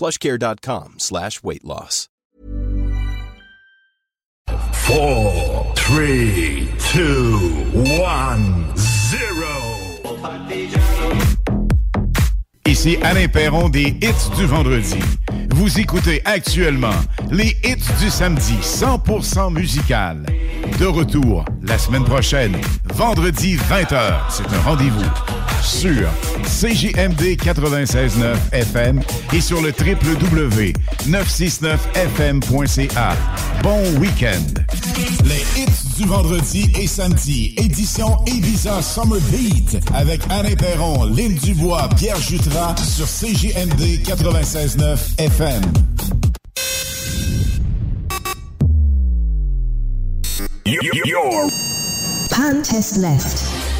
plushcare.com slash weight loss. Four, three, two, one, zero. Ici Alain Perron des hits du vendredi. Vous écoutez actuellement les hits du samedi 100% musical. De retour la semaine prochaine, vendredi 20h. C'est un rendez-vous sur CJMD 96.9 FM et sur le www.969fm.ca. Bon week-end. Les hits du vendredi et samedi, édition Ibiza Summer Beat avec Alain Perron, Lynn Dubois, Pierre Jutras sur CJMD 96.9 FM. Your Pan test left.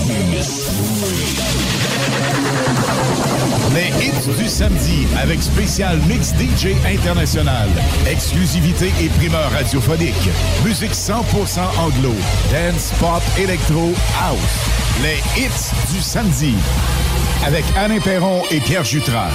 Les hits du samedi avec spécial mix DJ international, exclusivité et primeur radiophonique, musique 100% anglo, dance, pop, électro, house. Les hits du samedi avec Alain Perron et Pierre Jutras.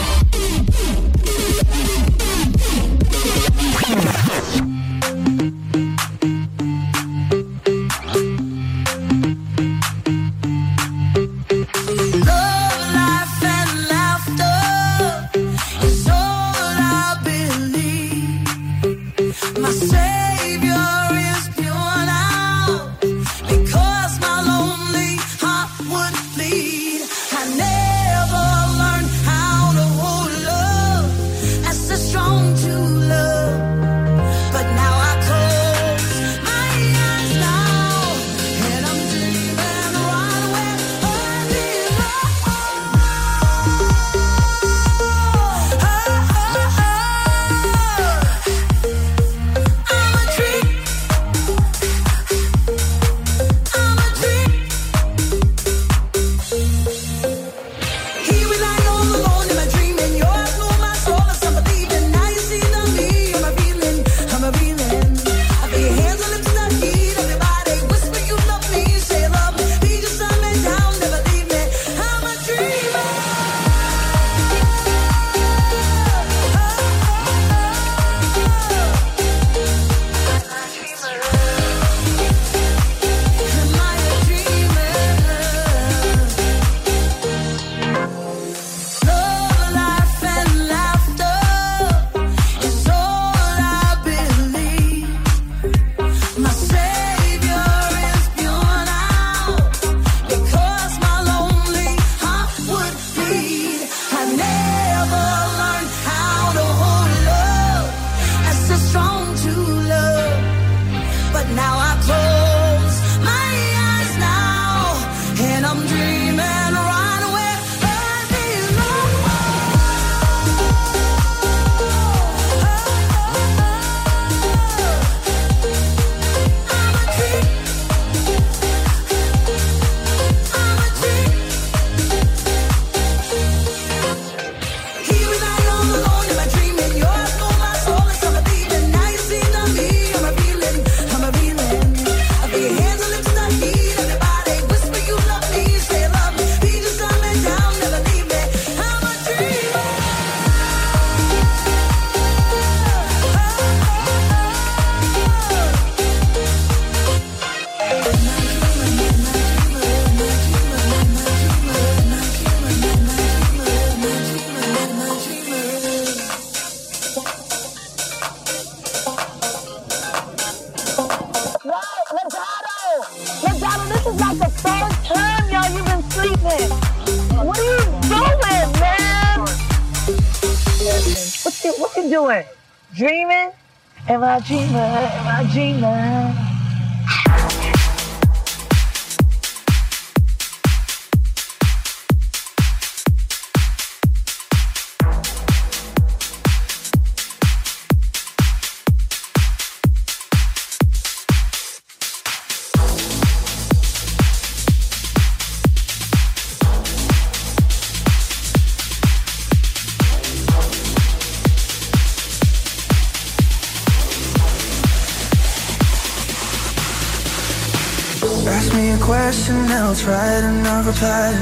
apart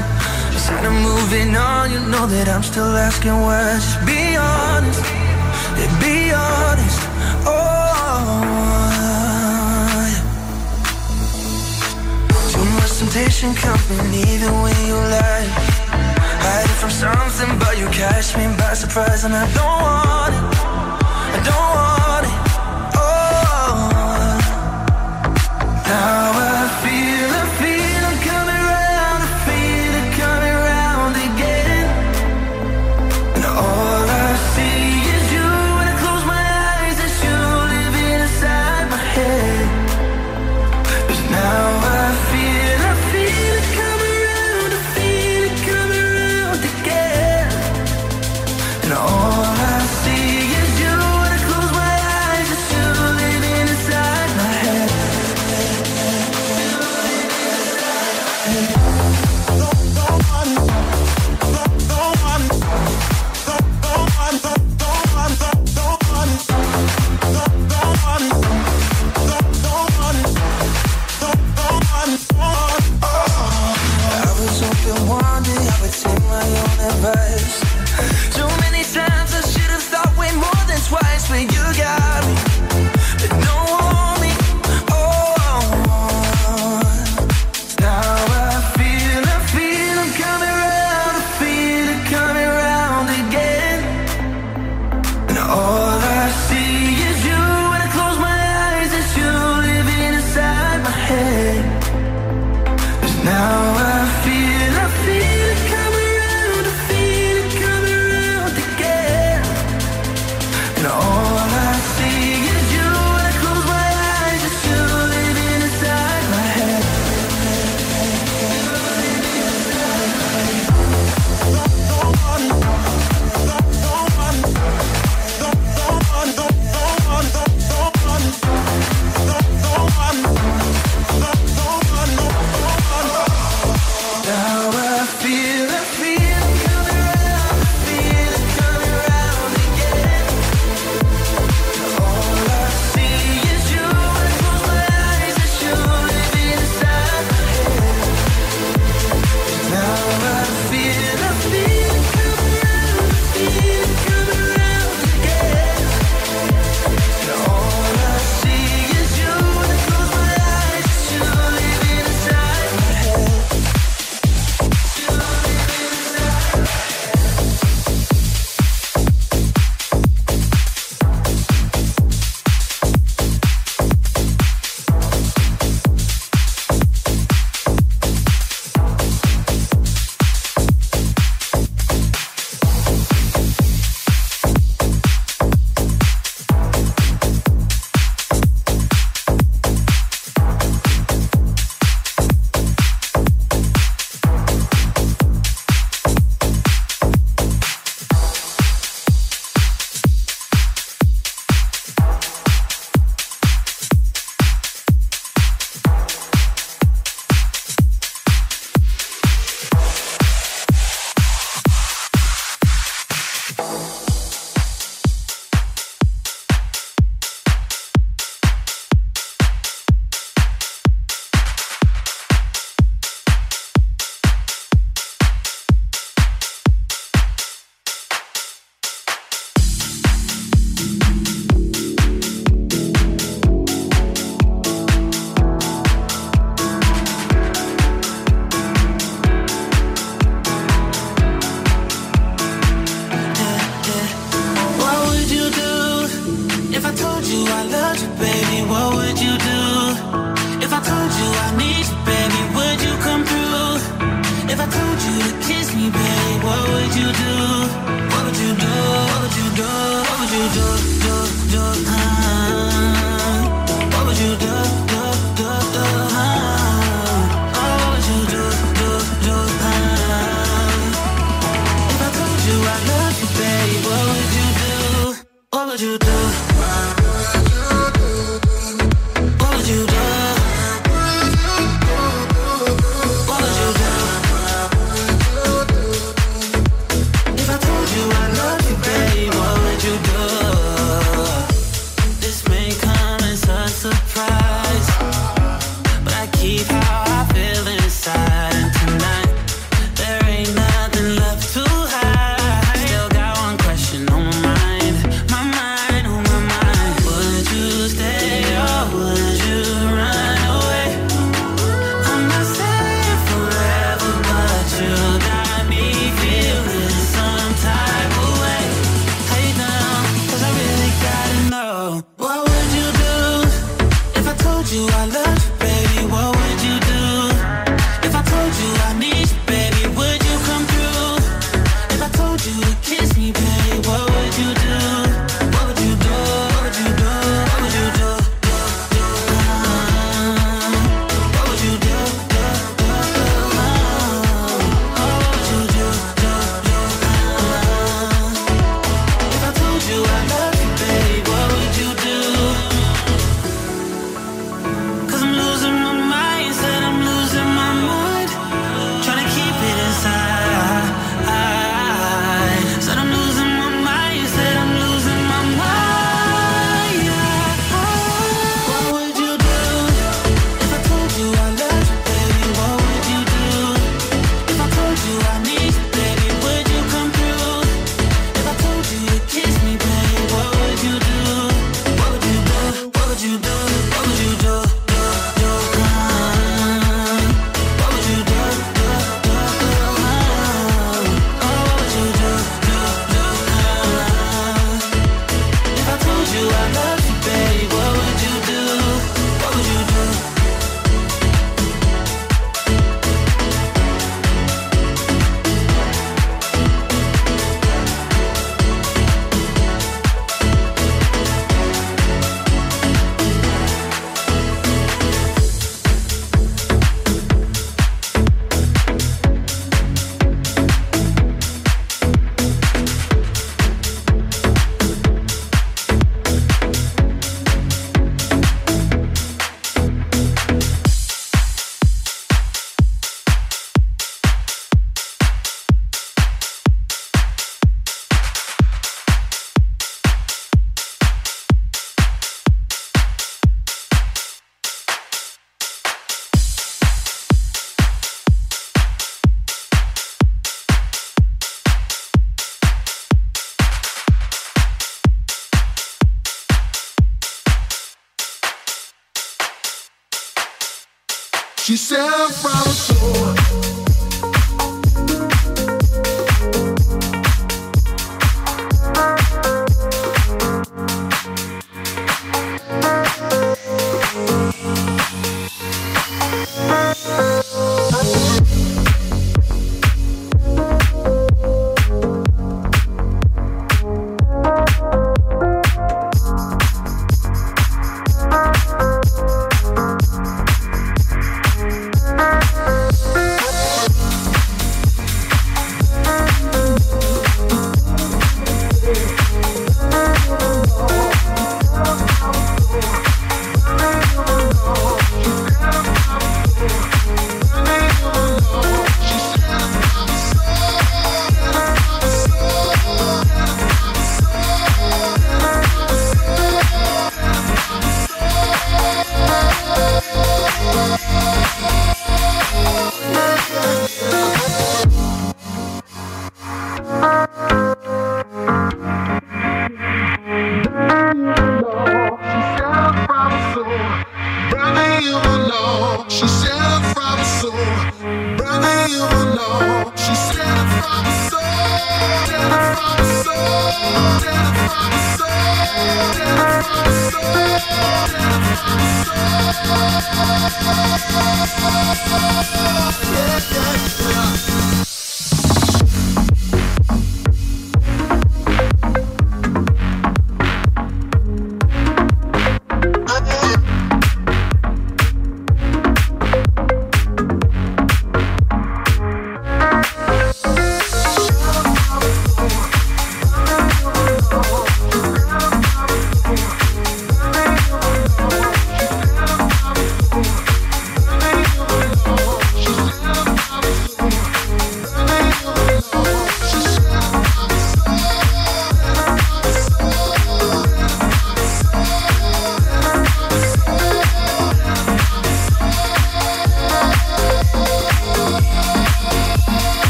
Instead of moving on, you know that I'm still asking why.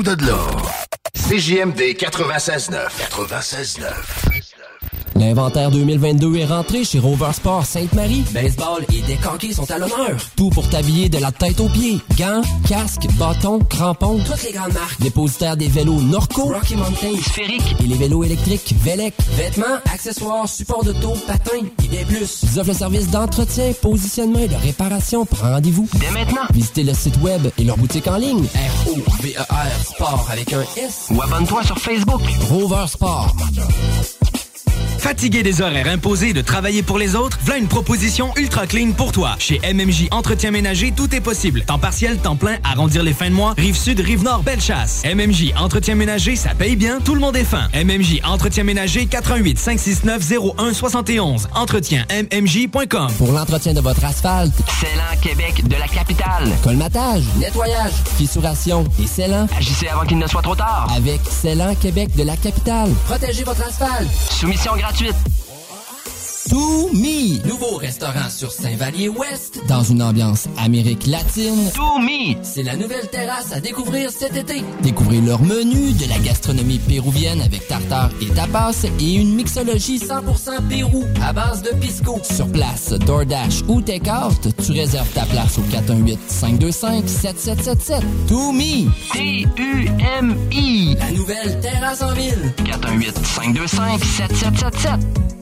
Ôtez-vous de. CJMD 96.9. 96.9. L'inventaire 2022 est rentré chez Rover Sport Sainte-Marie. Baseball et décanqués sont à l'honneur. Tout pour t'habiller de la tête aux pieds. Gants, casques, bâtons, crampons, toutes les grandes marques. Dépositaire des vélos Norco, Rocky Mountain, Sphérique et les vélos électriques Velec. Vêtements, accessoires, supports de taux, patins et des plus. Ils offrent le service d'entretien, positionnement et de réparation. Prends rendez-vous dès maintenant. Visitez le site web et leur boutique en ligne. R-O-V-E-R Sport avec un S. Ou abonne-toi sur Facebook. Rover Sport. Fatigué des horaires imposés de travailler pour les autres, voilà une proposition ultra clean pour toi. Chez MMJ Entretien Ménager, tout est possible. Temps partiel, temps plein, arrondir les fins de mois, rive sud, rive nord, belle chasse. MMJ Entretien Ménager, ça paye bien, tout le monde est fin. MMJ Entretien Ménager, 88 569 01 71. Entretien MMJ.com. Pour l'entretien de votre asphalte, Célan Québec de la capitale. Colmatage, nettoyage, fissuration et Célan. Agissez avant qu'il ne soit trop tard. Avec Célan Québec de la capitale. Protégez votre asphalte. Soumission gratuite. To Me, nouveau restaurant sur Saint-Vallier-Ouest, dans une ambiance Amérique latine. To Me, c'est la nouvelle terrasse à découvrir cet été. Découvrez leur menu, de la gastronomie péruvienne avec tartare et tapas et une mixologie 100% Pérou à base de pisco. Sur place, DoorDash ou Takeout, tu réserves ta place au 418-525-7777. To Me, T-U-M-I, la nouvelle terrasse en ville. 418-525-7777.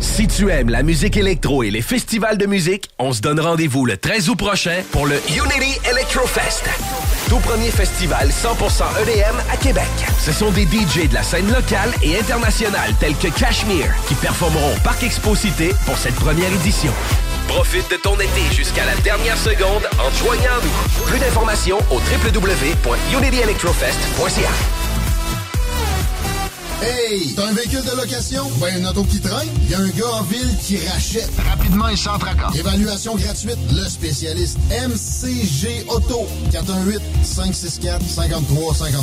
Si tu aimes la musique électro et les festivals de musique, on se donne rendez-vous le 13 août prochain pour le Unity Electrofest. Tout premier festival 100% EDM à Québec. Ce sont des DJ de la scène locale et internationale tels que Cashmere qui performeront au Parc Exposité pour cette première édition. Profite de ton été jusqu'à la dernière seconde en joignant nous. Plus d'informations au www.unityelectrofest.ca. Hey, t'as un véhicule de location? Ben, une auto qui traîne? Il y a un gars en ville qui rachète. Rapidement et sans tracas. Évaluation gratuite. Le spécialiste MCG Auto. 418-564-5352.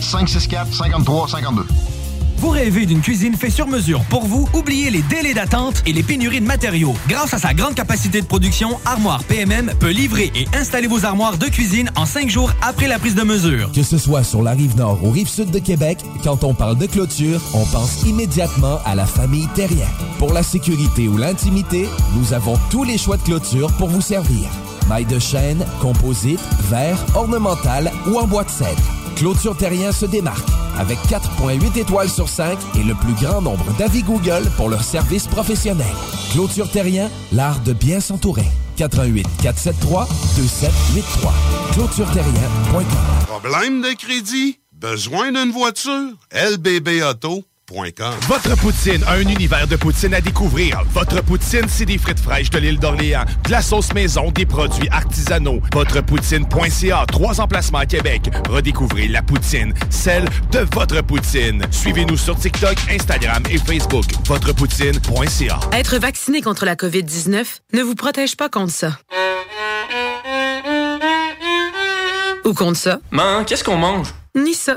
418-564-5352. Vous rêvez d'une cuisine faite sur mesure pour vous? Oubliez les délais d'attente et les pénuries de matériaux. Grâce à sa grande capacité de production, Armoire PMM peut livrer et installer vos armoires de cuisine en cinq jours après la prise de mesure. Que ce soit sur la rive nord ou rive sud de Québec, quand on parle de clôture, on pense immédiatement à la famille Terrien. Pour la sécurité ou l'intimité, nous avons tous les choix de clôture pour vous servir. Maille de chêne, composite, verre, ornemental ou en bois de cèdre. Clôture Terrien se démarque avec 4.8 étoiles sur 5 et le plus grand nombre d'avis Google pour leur service professionnel. Clôture Terrien, l'art de bien s'entourer. 88 473 2783. ClôtureTerrien.com. Problème de crédit? Besoin d'une voiture? LBBauto.com. Votre poutine, un univers de poutine à découvrir. Votre poutine, c'est des frites fraîches de l'île d'Orléans, de la sauce maison, des produits artisanaux. Votrepoutine.ca, trois emplacements à Québec. Redécouvrez la poutine, celle de votre poutine. Suivez-nous sur TikTok, Instagram et Facebook. Votrepoutine.ca. Être vacciné contre la COVID-19 ne vous protège pas contre ça. Ou contre ça. Man, qu'est-ce qu'on mange? Ni ça.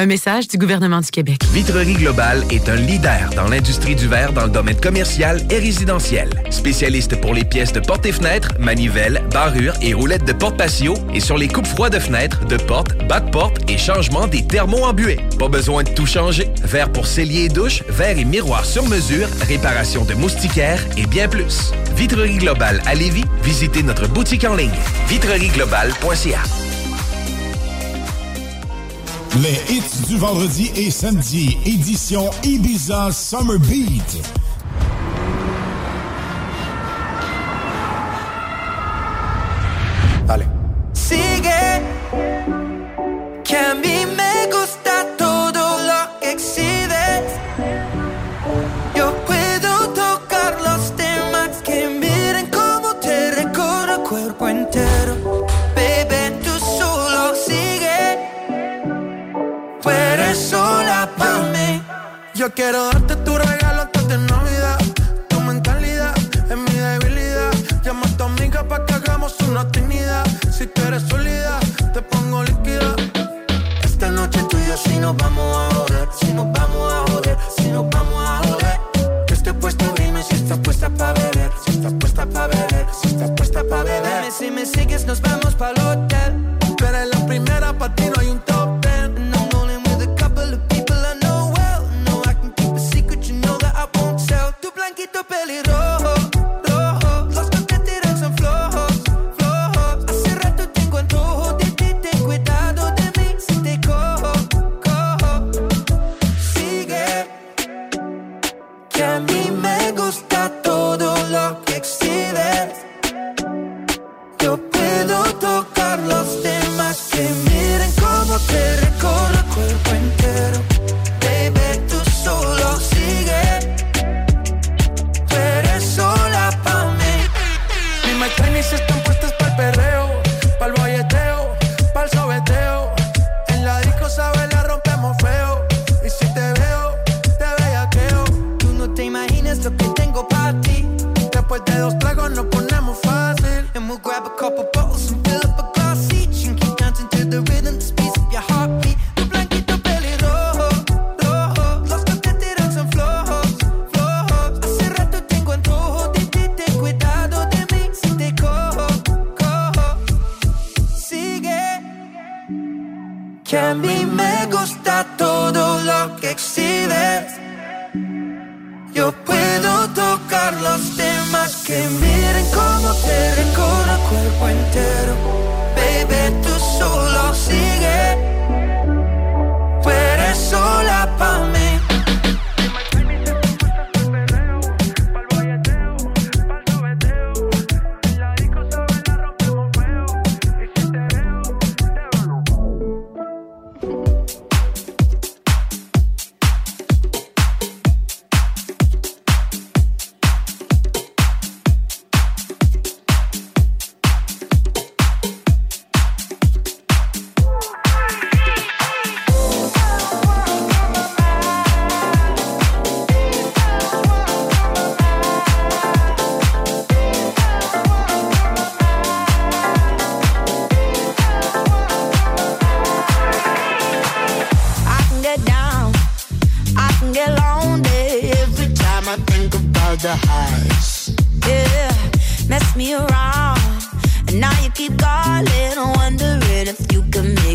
Un message du gouvernement du Québec. Vitrerie Globale est un leader dans l'industrie du verre dans le domaine commercial et résidentiel. Spécialiste pour les pièces de portes et fenêtres, manivelles, barrures et roulettes de porte patio et sur les coupes froides de fenêtres, de portes, bas de porte et changement des thermos embués. Pas besoin de tout changer. Verre pour cellier et douche, verre et miroir sur mesure, réparation de moustiquaires et bien plus. Vitrerie Globale à Lévis, visitez notre boutique en ligne vitrerieglobale.ca. Les hits du vendredi et samedi, édition Ibiza Summer Beat. Dale. Sigue, que a mí Yo quiero darte tu regalo antes de Navidad. Tu mentalidad es mi debilidad. Llama a tu amiga para que hagamos una actividad. Si tú eres sólida, te pongo líquida. Esta noche tú y yo si nos vamos a joder. Si nos vamos a joder, si nos vamos a joder. Que esté puesto, dime si estás puesta para beber. Si estás puesta para beber, si estás puesta para beber. Dime si me sigues, nos vamos para el hotel. Tú eres la primera, para ti no hay un Tu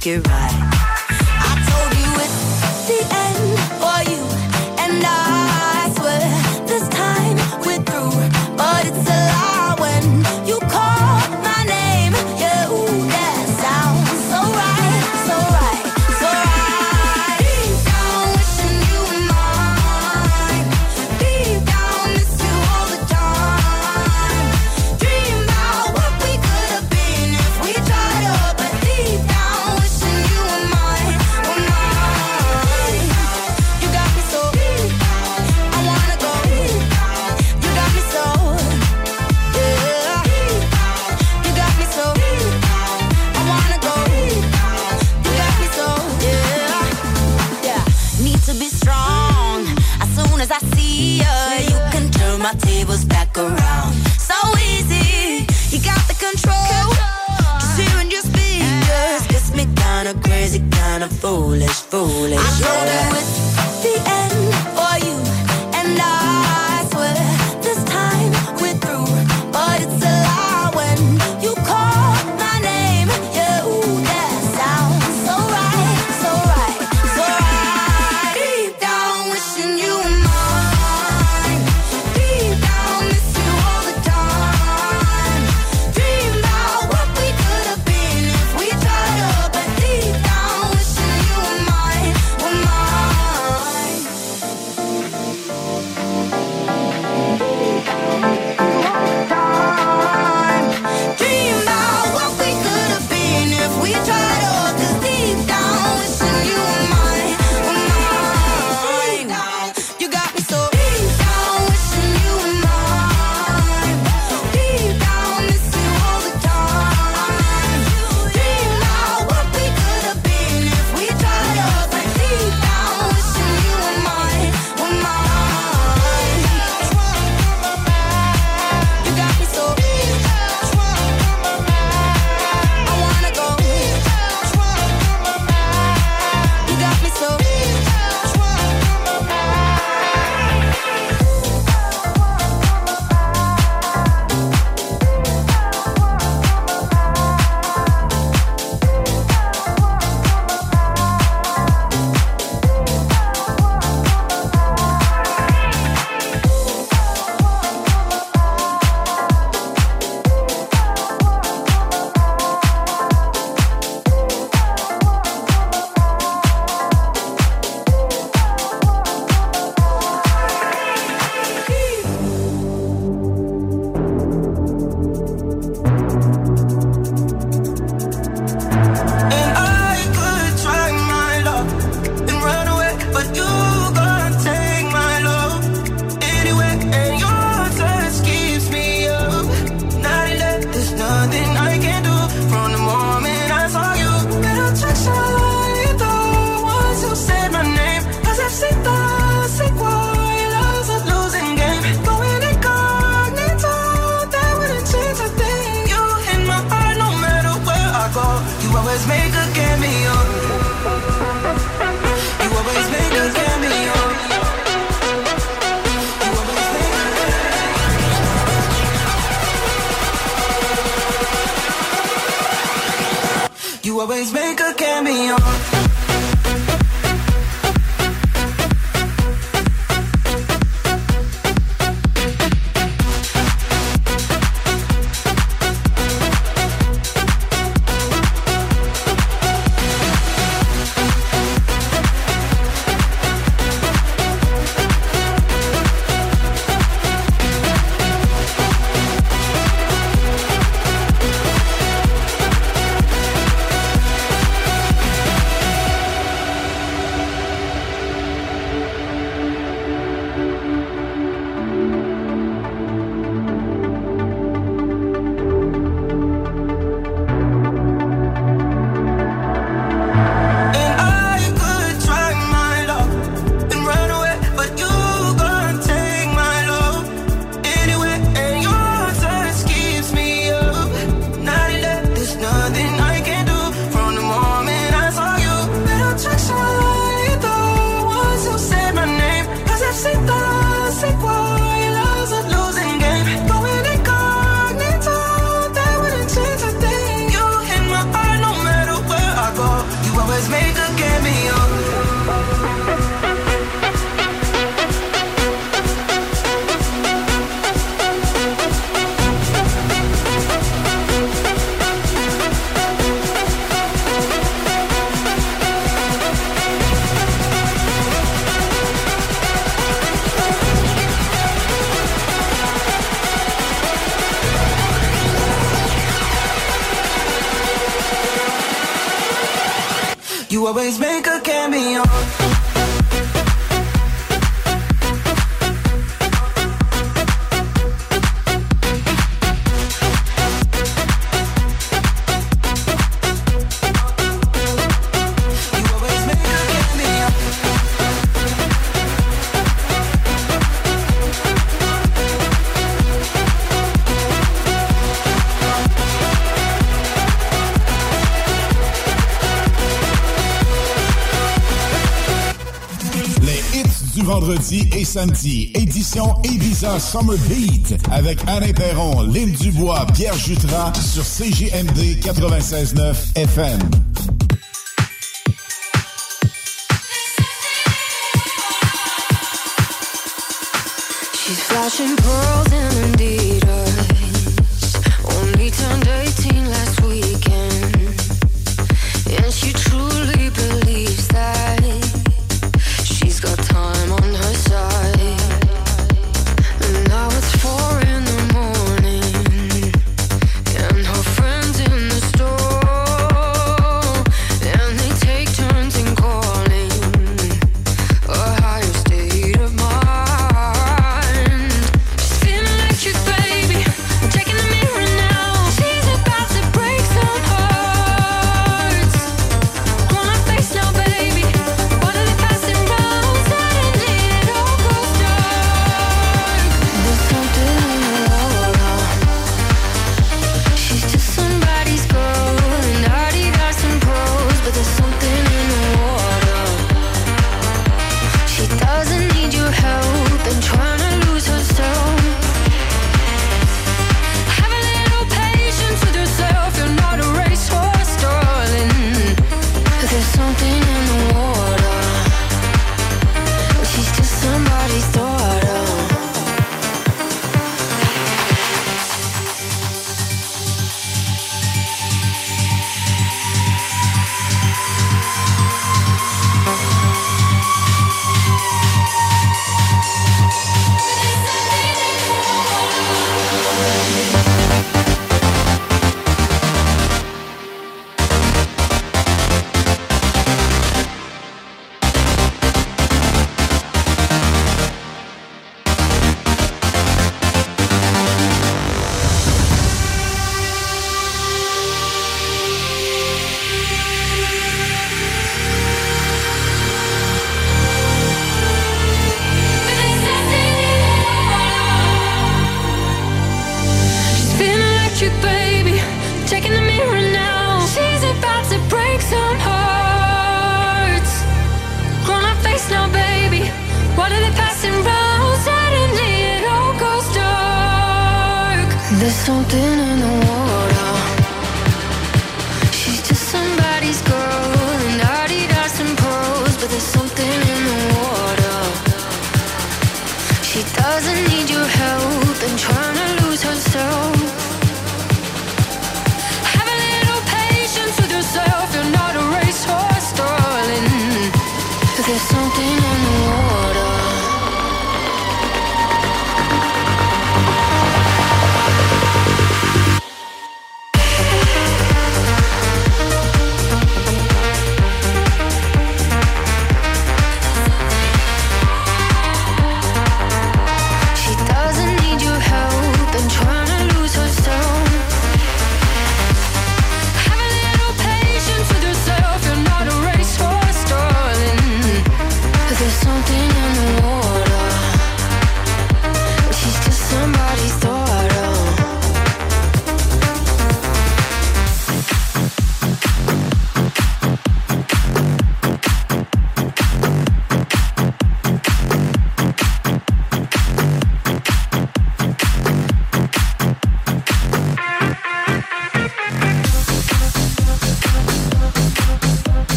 make it right. You always make a cameo. You always make a cameo. You always make a cameo. Vendredi et samedi, édition Ibiza Summer Beat avec Alain Perron, Lynn Dubois, Pierre Jutras sur CGMD 96.9 FM.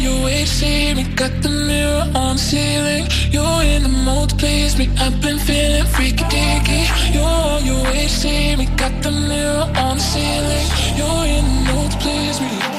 you wait, see me. Got the mirror on the ceiling. You're in the mold, please me. I've been feeling freaky dicky. You're all you wait, see me. Got the mirror on the ceiling. You're in the mold, please me.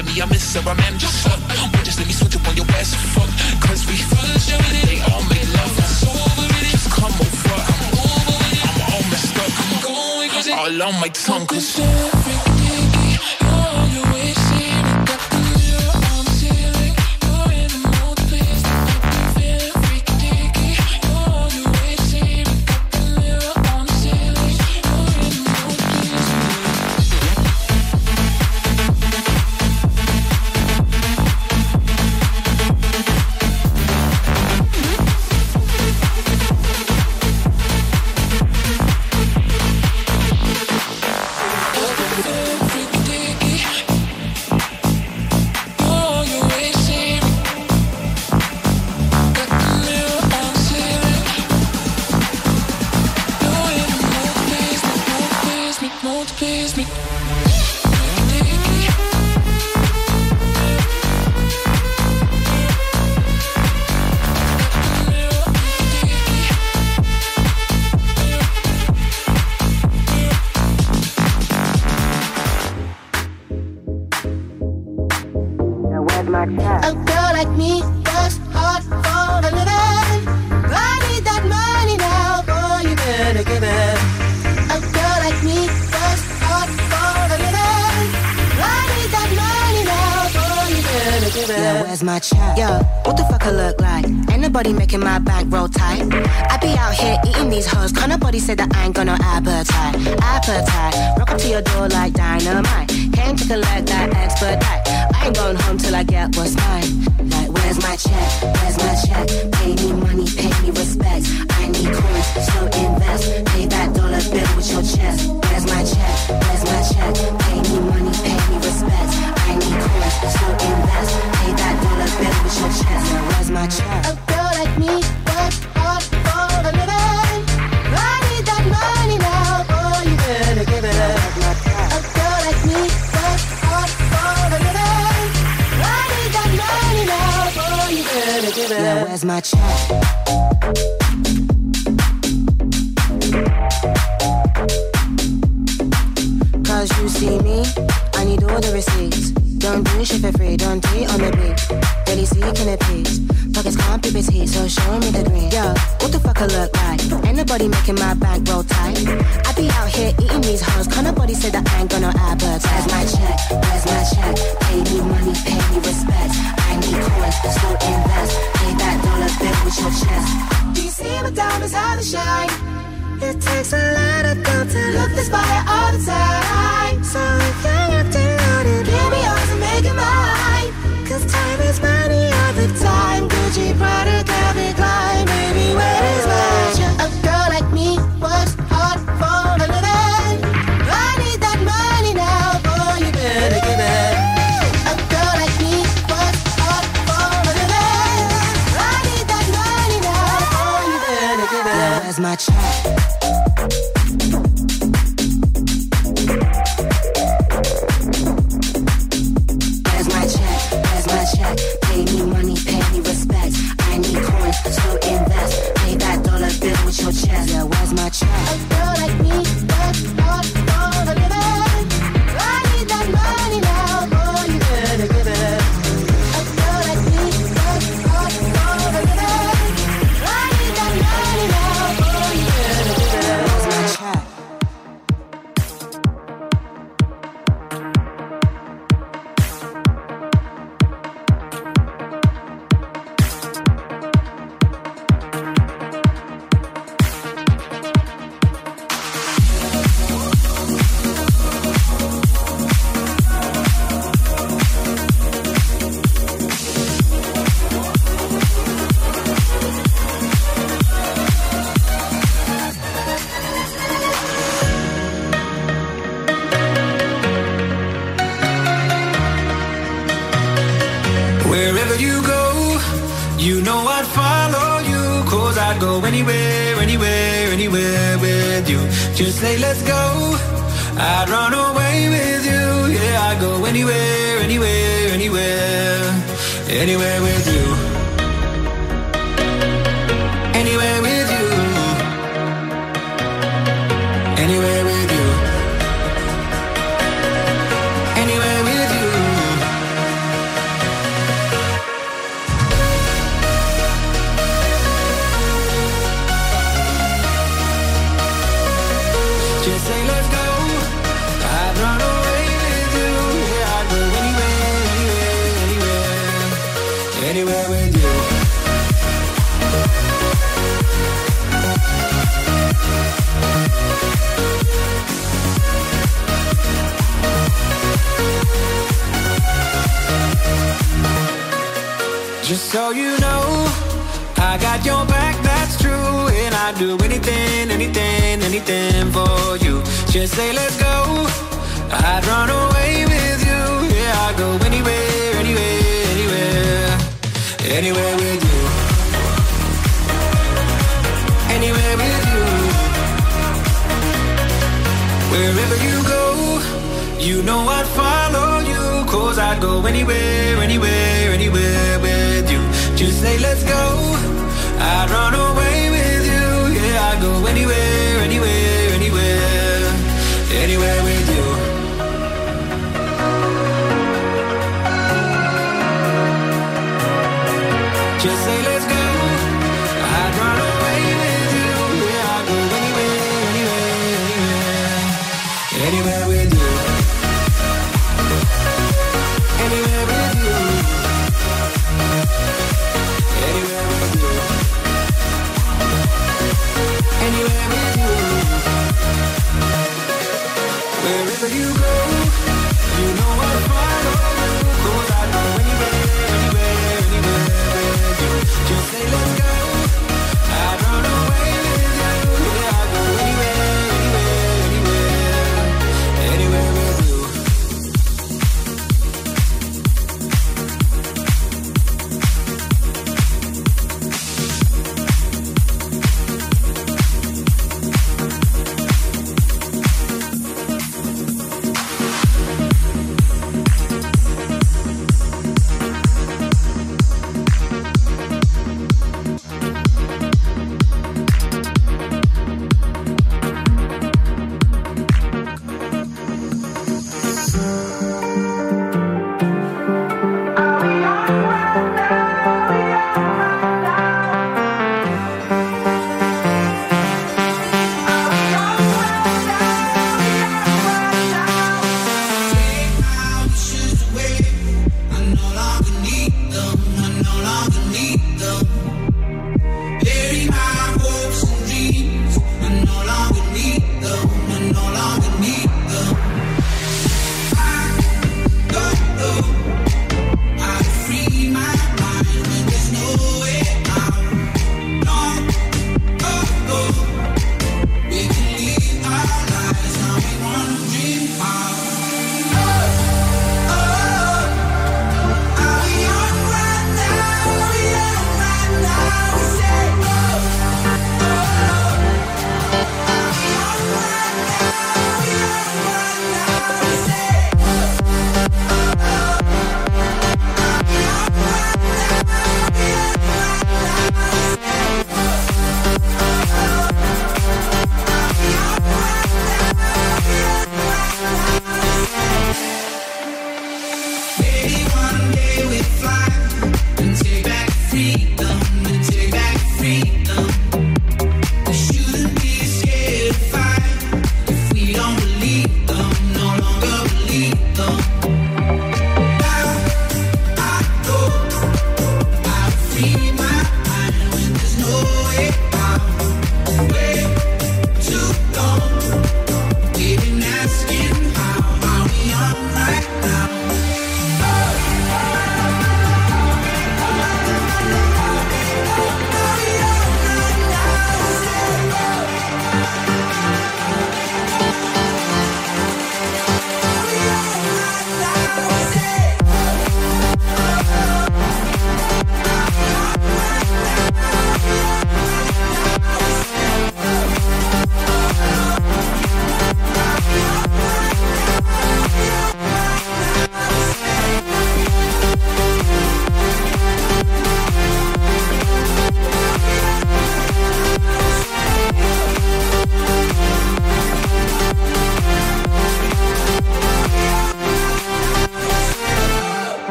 at me, I miss her, I man, just fuck. Boy, just let me switch up on your best fuck. Cause we full of it, they all make love. I'm so over it, just come over. I'm over it, I'm all messed up. I'm going crazy. All on my tongue, cause.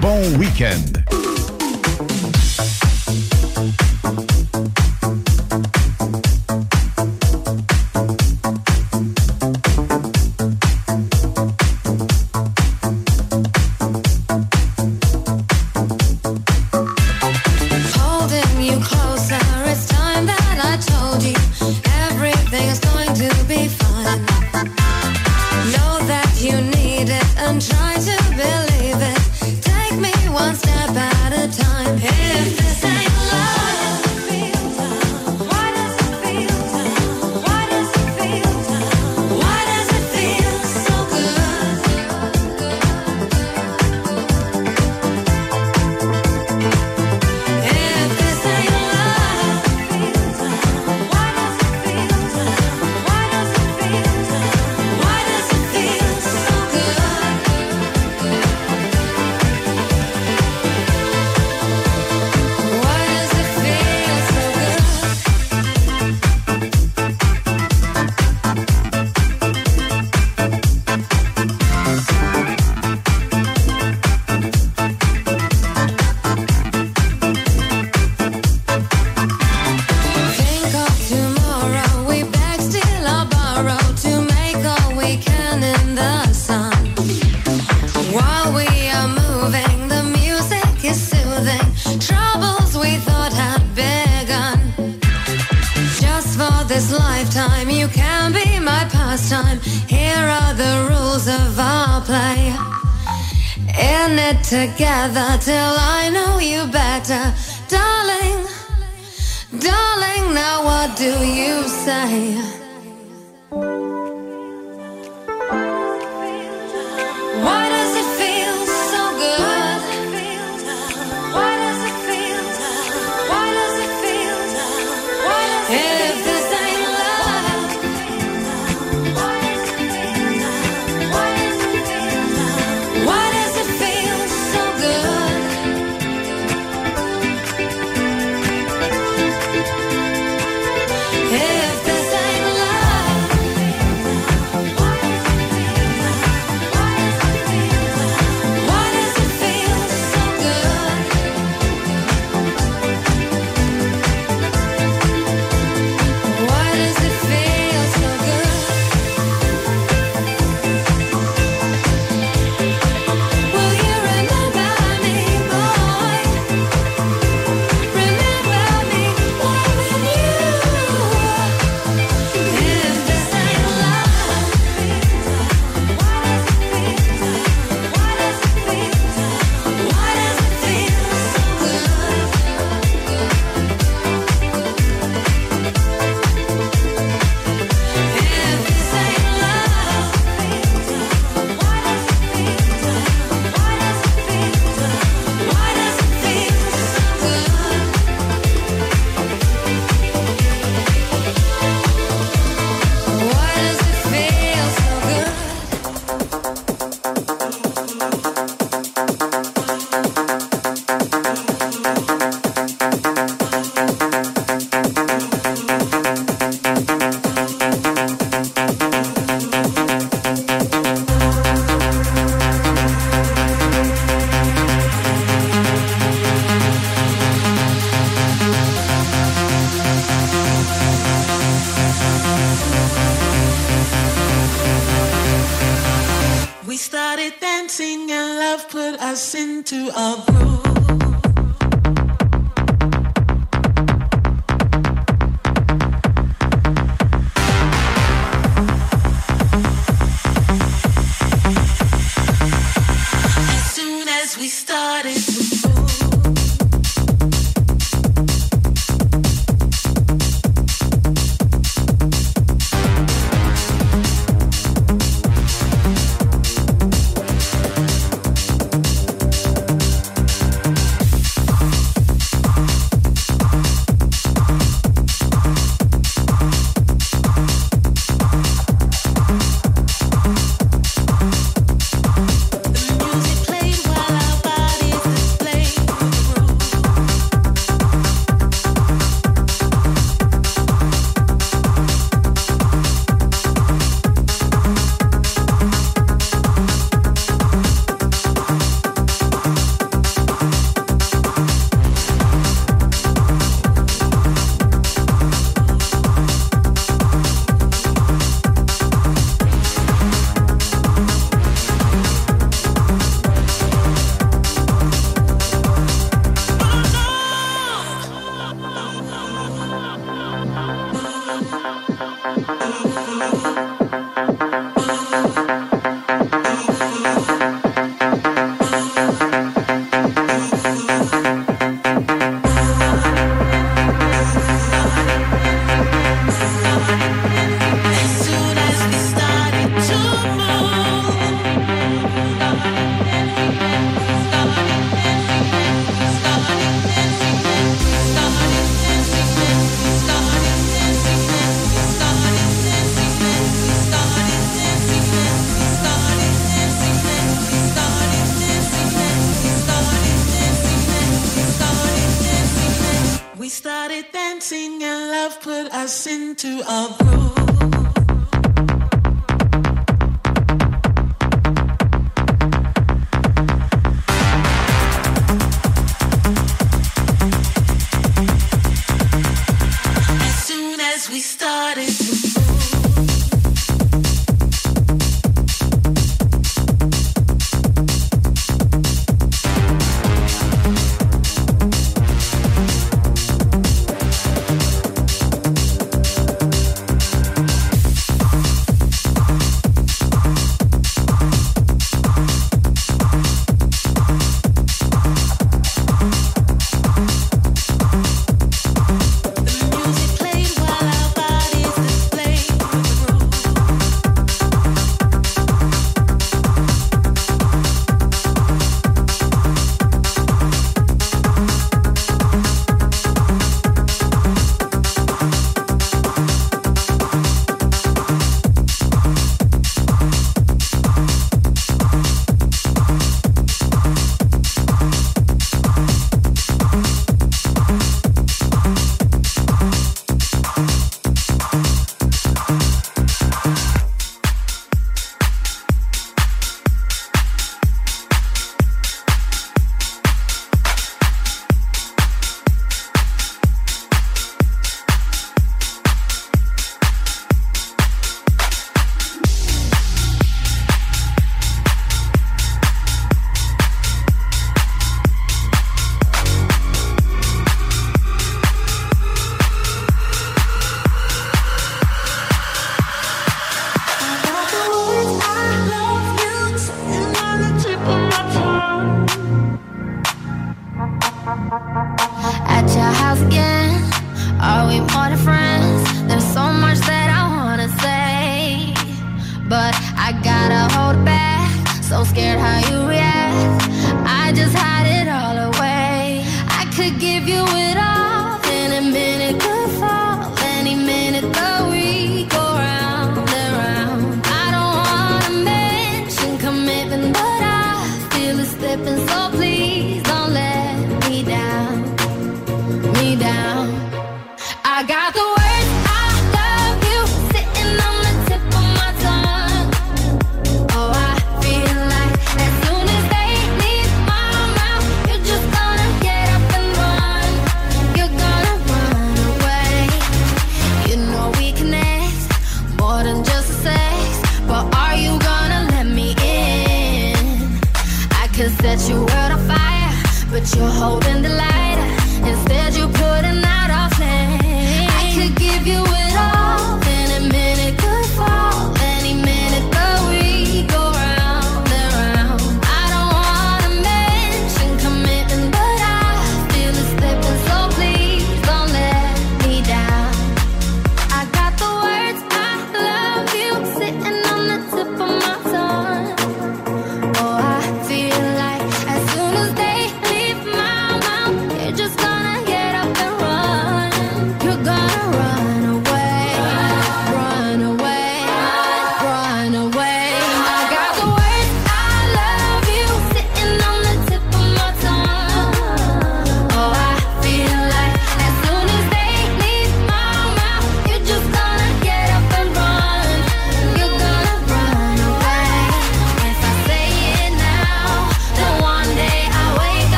Bon week-end.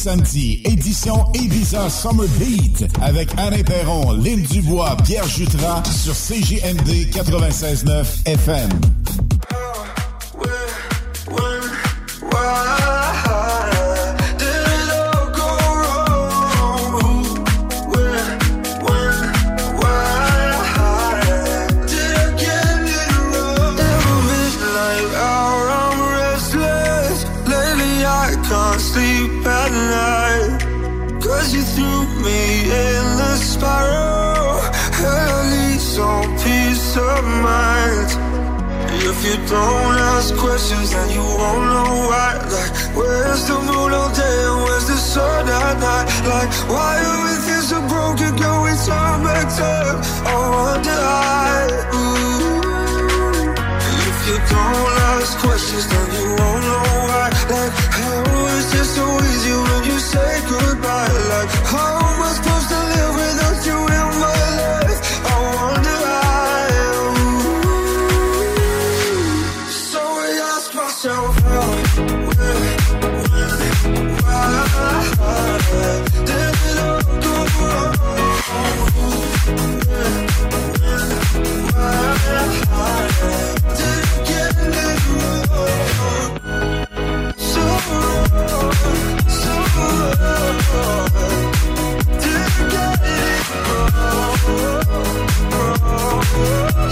samedi, édition Ibiza Summer Beat avec Alain Perron, Lynn Dubois, Pierre Jutras sur CJMD 96.9 FM. questions and you won't know why Like, where's the moon all day and where's the sun at night? Like, why are we feel so broken going time back time? Oh, I wonder why, ooh. If you don't ask questions, then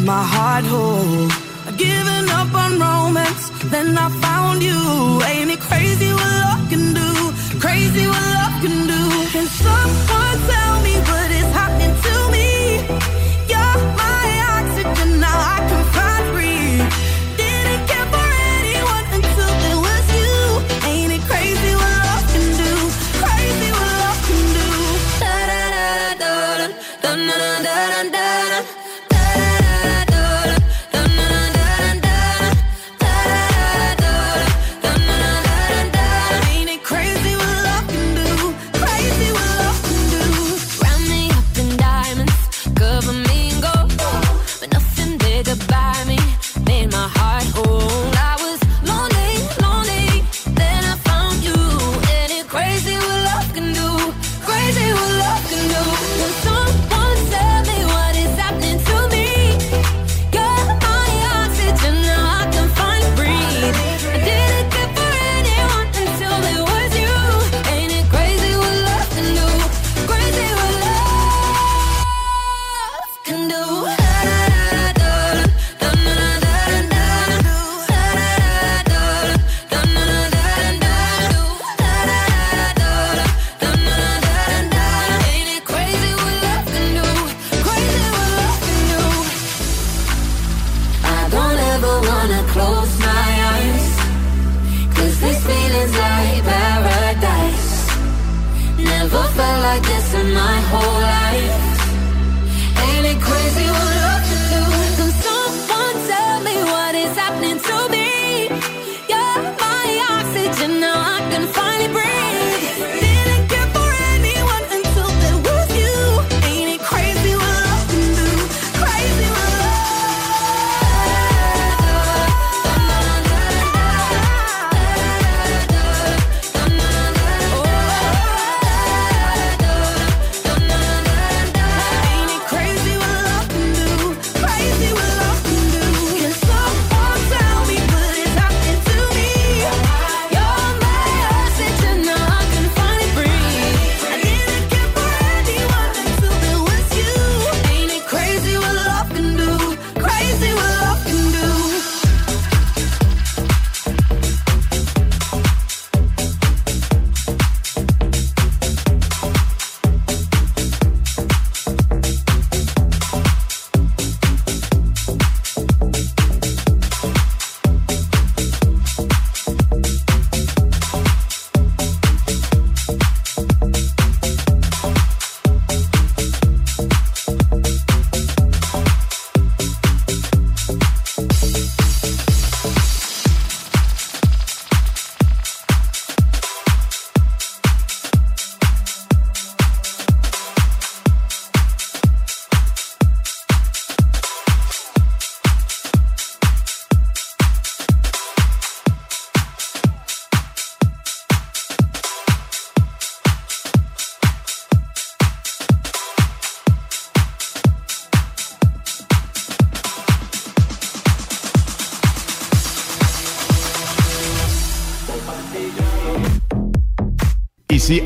made my heart whole. I've given up on romance, then I found you. Ain't it crazy what love can do? Crazy what love can do. And some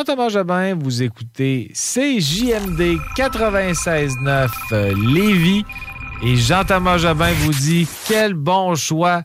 Jean-Thomas Jobin, vous écoutez CJMD 96.9 euh, Lévis. Et Jean-Thomas Jobin vous dit quel bon choix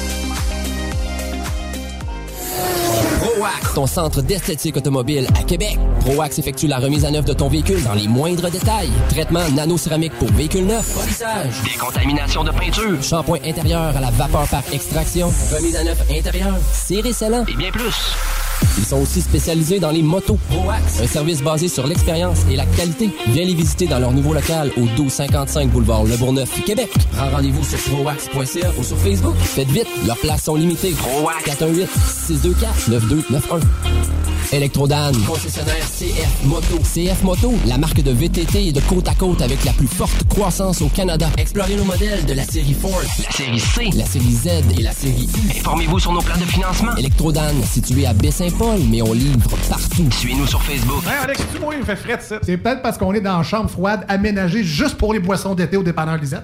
ProAx, ton centre d'esthétique automobile à Québec. ProAx effectue la remise à neuf de ton véhicule dans les moindres détails. Traitement nano-céramique pour véhicule neuf. Polissage. Décontamination de peinture. Shampoing intérieur à la vapeur par extraction. Remise à neuf intérieur. Serré scellant. Et bien plus. Sont aussi spécialisés dans les motos. Un service basé sur l'expérience et la qualité. Viens les visiter dans leur nouveau local au 1255 boulevard Le Bourgneuf, Québec. Prends rendez-vous sur proax.ca ou sur Facebook. Faites vite, leurs places sont limitées. ProAx 418 624 9291. Electrodan, concessionnaire CF Moto. CF Moto, la marque de VTT est de côte à côte avec la plus forte croissance au Canada. Explorez nos modèles de la série Ford, la série C, la série Z et la série U. Informez-vous sur nos plans de financement. Electrodan, situé à Baie-Saint-Paul, mais on livre partout. Suivez-nous sur Facebook. Hey Alex, tu moi, il me fait frais ça. C'est peut-être parce qu'on est dans une chambre froide aménagée juste pour les boissons d'été au dépanneur Lisette.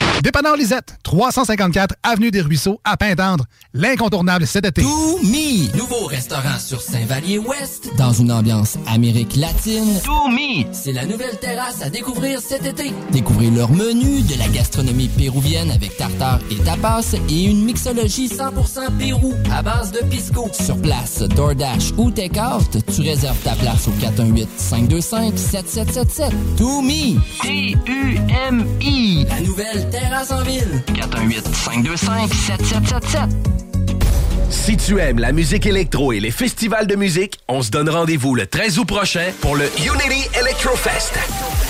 Dépanneur Lisette, 354 Avenue des Ruisseaux, à Pintendre. L'incontournable cet été. To Me, nouveau restaurant sur Saint-Vallier-Ouest, dans une ambiance Amérique latine. To Me, c'est la nouvelle terrasse à découvrir cet été. Découvrez leur menu de la gastronomie péruvienne avec tartare et tapas et une mixologie 100% Pérou à base de pisco. Sur place, DoorDash ou Takeout, tu réserves ta place au 418-525-7777. To Me, T-U-M-I, la nouvelle terrasse en ville. 418-525-7777. Si tu aimes la musique électro et les festivals de musique, on se donne rendez-vous le 13 août prochain pour le Unity Electrofest.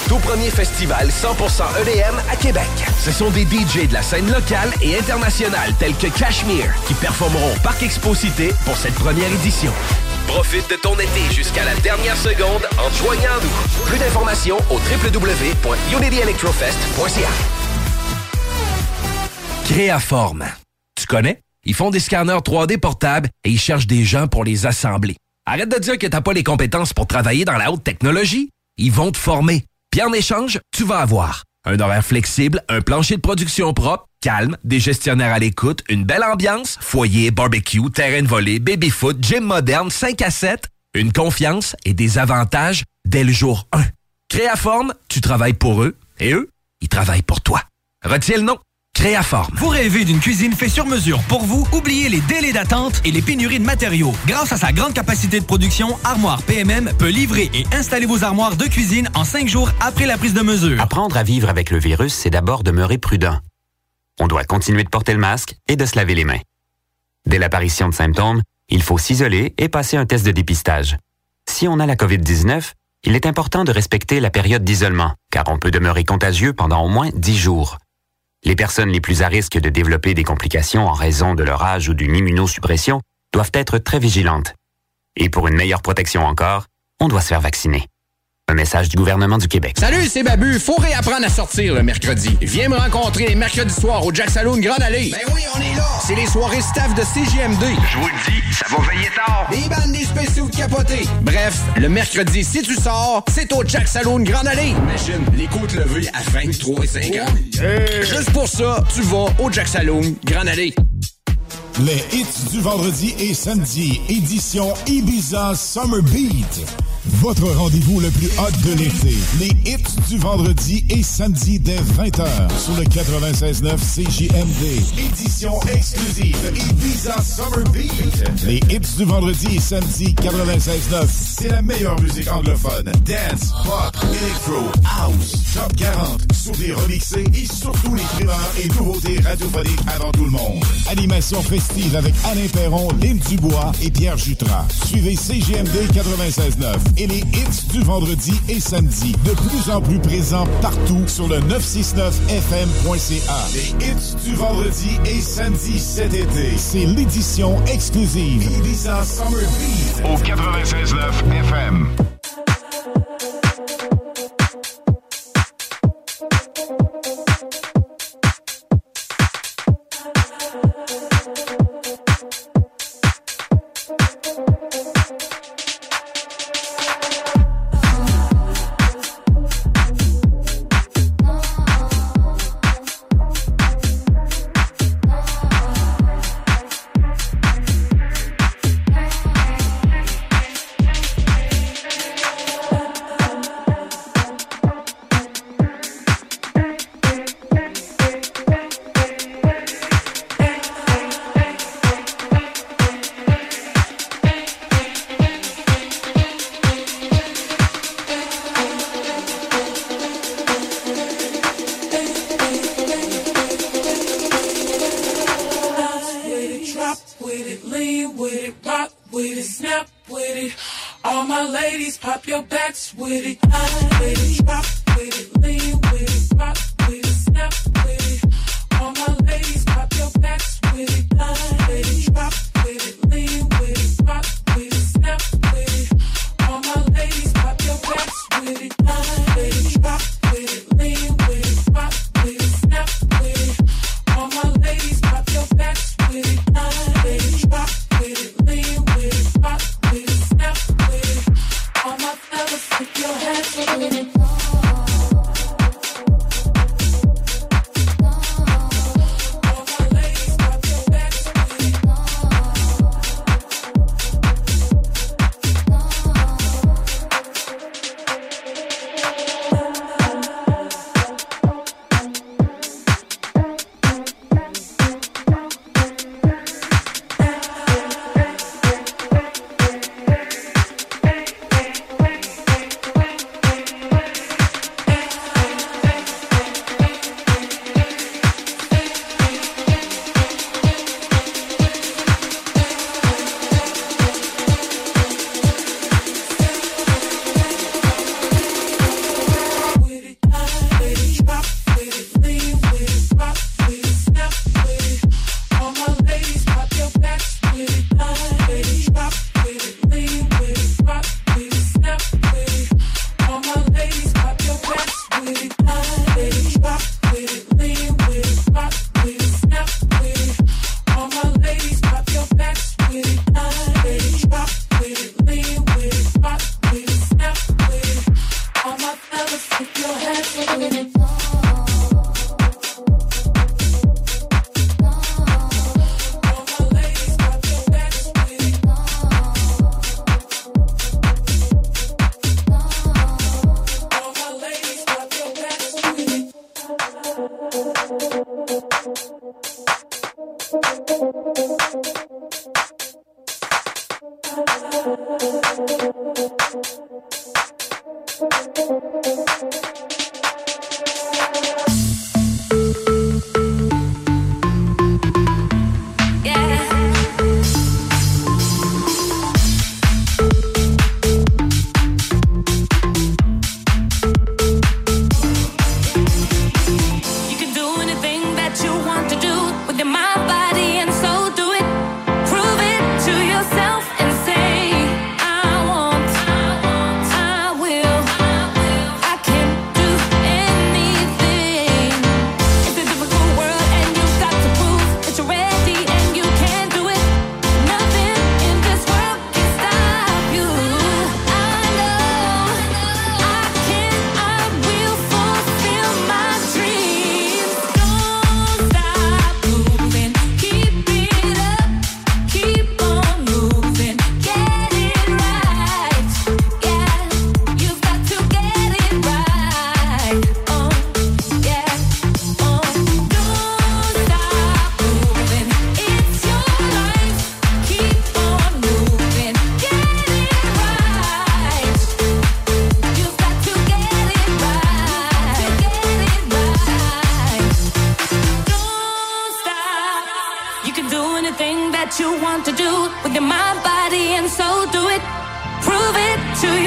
Tout premier festival 100% EDM à Québec. Ce sont des DJ de la scène locale et internationale tels que Cashmere qui performeront au Parc Exposité pour cette première édition. Profite de ton été jusqu'à la dernière seconde en joignant à nous. Plus d'informations au www.unityelectrofest.ca. Créaforme. Tu connais? Ils font des scanners 3D portables et ils cherchent des gens pour les assembler. Arrête de dire que t'as pas les compétences pour travailler dans la haute technologie. Ils vont te former. Puis en échange, tu vas avoir un horaire flexible, un plancher de production propre, calme, des gestionnaires à l'écoute, une belle ambiance, foyer, barbecue, terrain de volée, baby-foot, gym moderne, 5 à 7, une confiance et des avantages dès le jour 1. Créaforme, tu travailles pour eux et eux, ils travaillent pour toi. Retiens le nom. Créaforme. Vous rêvez d'une cuisine faite sur mesure pour vous? Oubliez les délais d'attente et les pénuries de matériaux. Grâce à sa grande capacité de production, Armoire PMM peut livrer et installer vos armoires de cuisine en cinq jours après la prise de mesure. Apprendre à vivre avec le virus, c'est d'abord demeurer prudent. On doit continuer de porter le masque et de se laver les mains. Dès l'apparition de symptômes, il faut s'isoler et passer un test de dépistage. Si on a la COVID-19, il est important de respecter la période d'isolement, car on peut demeurer contagieux pendant au moins 10 jours. Les personnes les plus à risque de développer des complications en raison de leur âge ou d'une immunosuppression doivent être très vigilantes. Et pour une meilleure protection encore, on doit se faire vacciner. Un message du gouvernement du Québec. Salut, c'est Babu. Faut réapprendre à sortir le mercredi. Viens me rencontrer les mercredis soirs au Jack Saloon Grande Allée. Ben oui, on est là. C'est les soirées staff de CGMD. Je vous le dis, ça va veiller tard. Des bandes, des spéciaux de capotés. Bref, le mercredi, si tu sors, c'est au Jack Saloon Grande Allée. Imagine, les côtes levées à 23 et 50. Juste pour ça, tu vas au Jack Saloon Grande Allée. Les hits du vendredi et samedi, édition Ibiza Summer Beat. Votre rendez-vous le plus hot de l'été. Les hits du vendredi et samedi dès 20h sur le 96.9 CJMD. Édition exclusive Ibiza Summer Beat. Les hits du vendredi et samedi 96.9. C'est la meilleure musique anglophone. Dance, pop, electro, house, top 40, sur des remixés et surtout les primeurs et nouveautés radiophoniques avant tout le monde. Animation festive avec Alain Perron, Lynn Dubois et Pierre Jutras. Suivez CGMD 96.9 et les hits du vendredi et samedi, de plus en plus présents partout sur le 969fm.ca. Les hits du vendredi et samedi cet été, c'est l'édition exclusive Ibiza Summer Beat au 96.9 FM.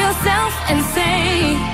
yourself and say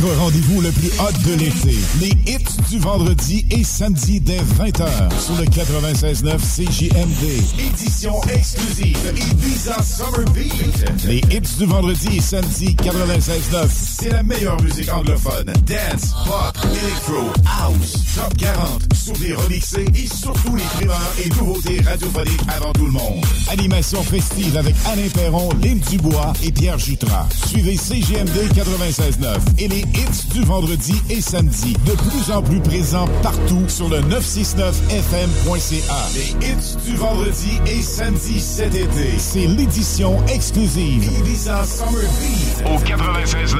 Votre rendez-vous le plus hot de l'été. Les hits du vendredi et samedi dès 20h sur le 96.9 CJMD. Édition exclusive Ibiza Summer Beat. Les hits du vendredi et samedi 96.9, c'est la meilleure musique anglophone. Dance, pop, electro, house, top 40, sur les remixés et surtout les primeurs et nouveautés radiophoniques avant tout le monde. Animation festive avec Alain Perron, Lynn Dubois et Pierre Jutras. Suivez CGMD 96.9 et les hits du vendredi et samedi, de plus en plus présents partout sur le 969fm.ca. Les hits du vendredi et samedi cet été, c'est l'édition exclusive Ibiza Summer Beat au 96.9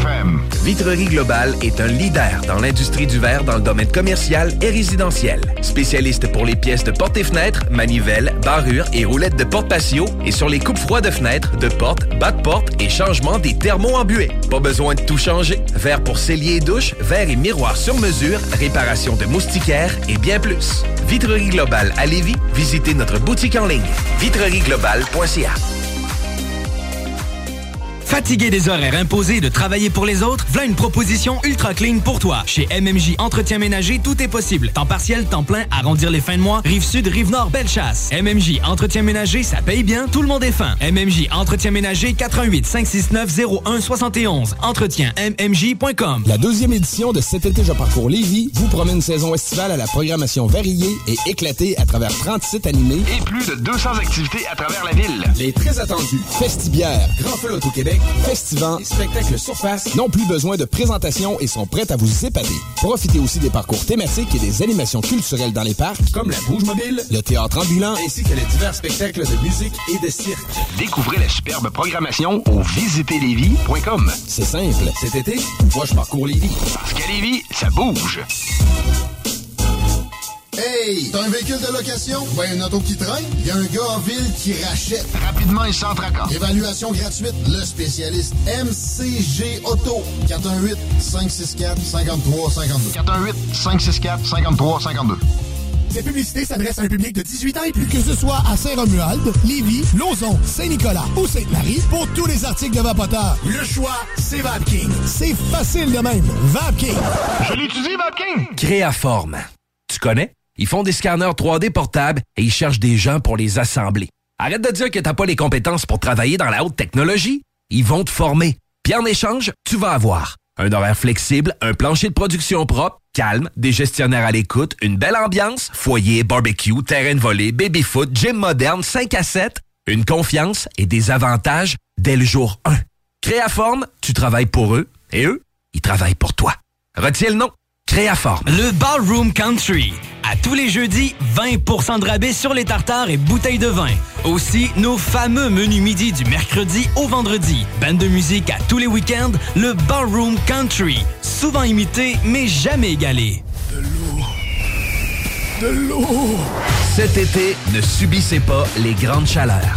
FM. Vitrerie Globale est un leader dans l'industrie du verre dans le domaine commercial et résidentiel. Spécialiste pour les pièces de portes et fenêtres, manivelles, barrures et roulettes de porte patio et sur les coupes froides de fenêtres, de portes, bas de porte et changement des thermos embués. Pas besoin de tout changer. Verre pour cellier et douche, verre et miroir sur mesure, réparation de moustiquaires et bien plus. Vitrerie Globale à Lévis, visitez notre boutique en ligne vitrerieglobale.ca. Fatigué des horaires imposés de travailler pour les autres? Voilà une proposition ultra clean pour toi. Chez MMJ Entretien Ménager, tout est possible. Temps partiel, temps plein, arrondir les fins de mois, rive sud, rive nord, belle chasse. MMJ Entretien Ménager, ça paye bien, tout le monde est fin. MMJ Entretien Ménager, 88 569 0171. Entretien MMJ.com. La deuxième édition de Cet été, je parcours Lévis vous promet une saison estivale à la programmation variée et éclatée à travers 30 sites animés Et plus de 200 activités à travers la ville. Les très attendus Festibière, Grand Feu au Québec, Festivant et Spectacle Surface n'ont plus besoin de présentation et sont prêts à vous épader. Profitez aussi des parcours thématiques et des animations culturelles dans les parcs, comme la Bouge Mobile, le théâtre ambulant, ainsi que les divers spectacles de musique et de cirque. Découvrez la superbe programmation au visitezlévis.com. C'est simple. Cet été, moi je parcours Lévis. Parce qu'à Lévis, ça bouge. Hey, t'as un véhicule de location? Ben, une auto qui traîne? Il y a un gars en ville qui rachète. Rapidement et sans tracas. Évaluation gratuite. Le spécialiste MCG Auto. 418-564-5352. 418-564-5352. Cette publicité s'adresse à un public de 18 ans et plus. Que ce soit à Saint-Romuald, Lévis, Lauson, Saint-Nicolas ou Sainte-Marie, pour tous les articles de Vapoteur, le choix, c'est VapKing. C'est facile de même. VapKing. Je l'utilise, VapKing! Créaforme. Tu connais? Ils font des scanners 3D portables et ils cherchent des gens pour les assembler. Arrête de dire que t'as pas les compétences pour travailler dans la haute technologie. Ils vont te former. Puis en échange, tu vas avoir un horaire flexible, un plancher de production propre, calme, des gestionnaires à l'écoute, une belle ambiance, foyer, barbecue, terrain de volée, baby-foot, gym moderne, 5 à 7, une confiance et des avantages dès le jour 1. Créaforme, tu travailles pour eux et eux, ils travaillent pour toi. Retiens le nom. Créaforme. Le Ballroom Country. À tous les jeudis, 20% de rabais sur les tartares et bouteilles de vin. Aussi, nos fameux menus midi du mercredi au vendredi. Bande de musique à tous les week-ends, le Ballroom Country. Souvent imité, mais jamais égalé. De l'eau! Cet été, ne subissez pas les grandes chaleurs.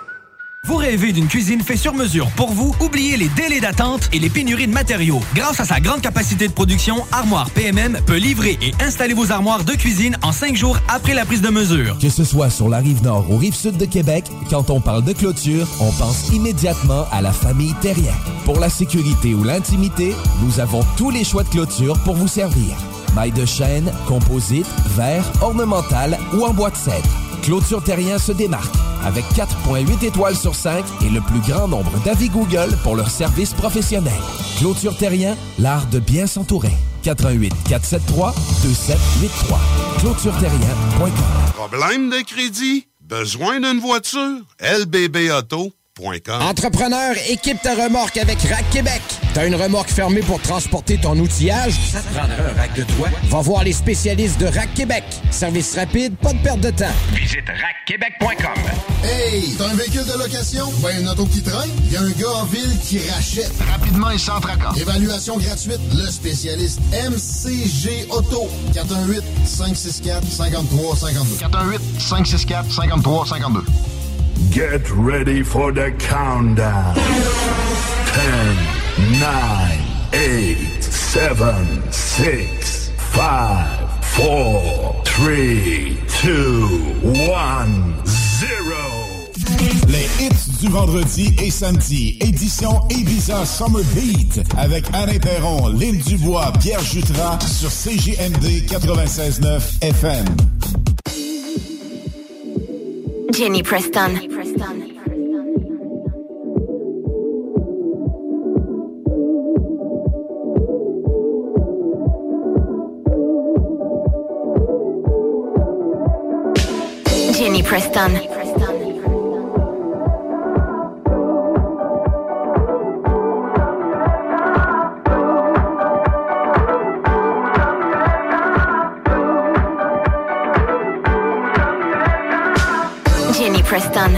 Vous rêvez d'une cuisine faite sur mesure pour vous? Oubliez les délais d'attente et les pénuries de matériaux. Grâce à sa grande capacité de production, Armoire PMM peut livrer et installer vos armoires de cuisine en cinq jours après la prise de mesure. Que ce soit sur la rive nord ou rive sud de Québec, quand on parle de clôture, on pense immédiatement à la famille Terrien. Pour la sécurité ou l'intimité, nous avons tous les choix de clôture pour vous servir. Maille de chêne, composite, verre, ornemental ou en bois de cèdre. Clôture Terrien se démarque avec 4.8 étoiles sur 5 et le plus grand nombre d'avis Google pour leur service professionnel. Clôture Terrien, l'art de bien s'entourer. 88 473 2783. ClôtureTerrien.com. Problème de crédit? Besoin d'une voiture? LBBauto.com. Entrepreneur, équipe ta remorque avec Rack Québec. T'as une remorque fermée pour transporter ton outillage? Ça te prendra un rack de toi? Va voir les spécialistes de Rack Québec. Service rapide, pas de perte de temps. Visite rackquebec.com. Hey, t'as un véhicule de location? Ben, une auto qui traîne? Il y a un gars en ville qui rachète. Rapidement et sans tracas. Évaluation gratuite. Le spécialiste MCG Auto. 418-564-5352. 418-564-5352. Get ready for the countdown. 10, 9, 8, 7, 6, 5, 4, 3, 2, 1, 0. Les hits du vendredi et samedi, édition Ibiza Summer Beat, avec Alain Perron, Lynn Dubois, Pierre Jutras, sur CJMD 96.9 FM. Jenny Preston. Jenny Preston. Jenny Preston.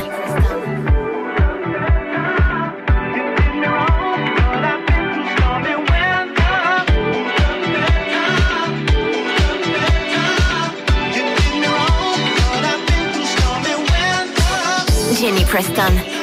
Jenny Preston.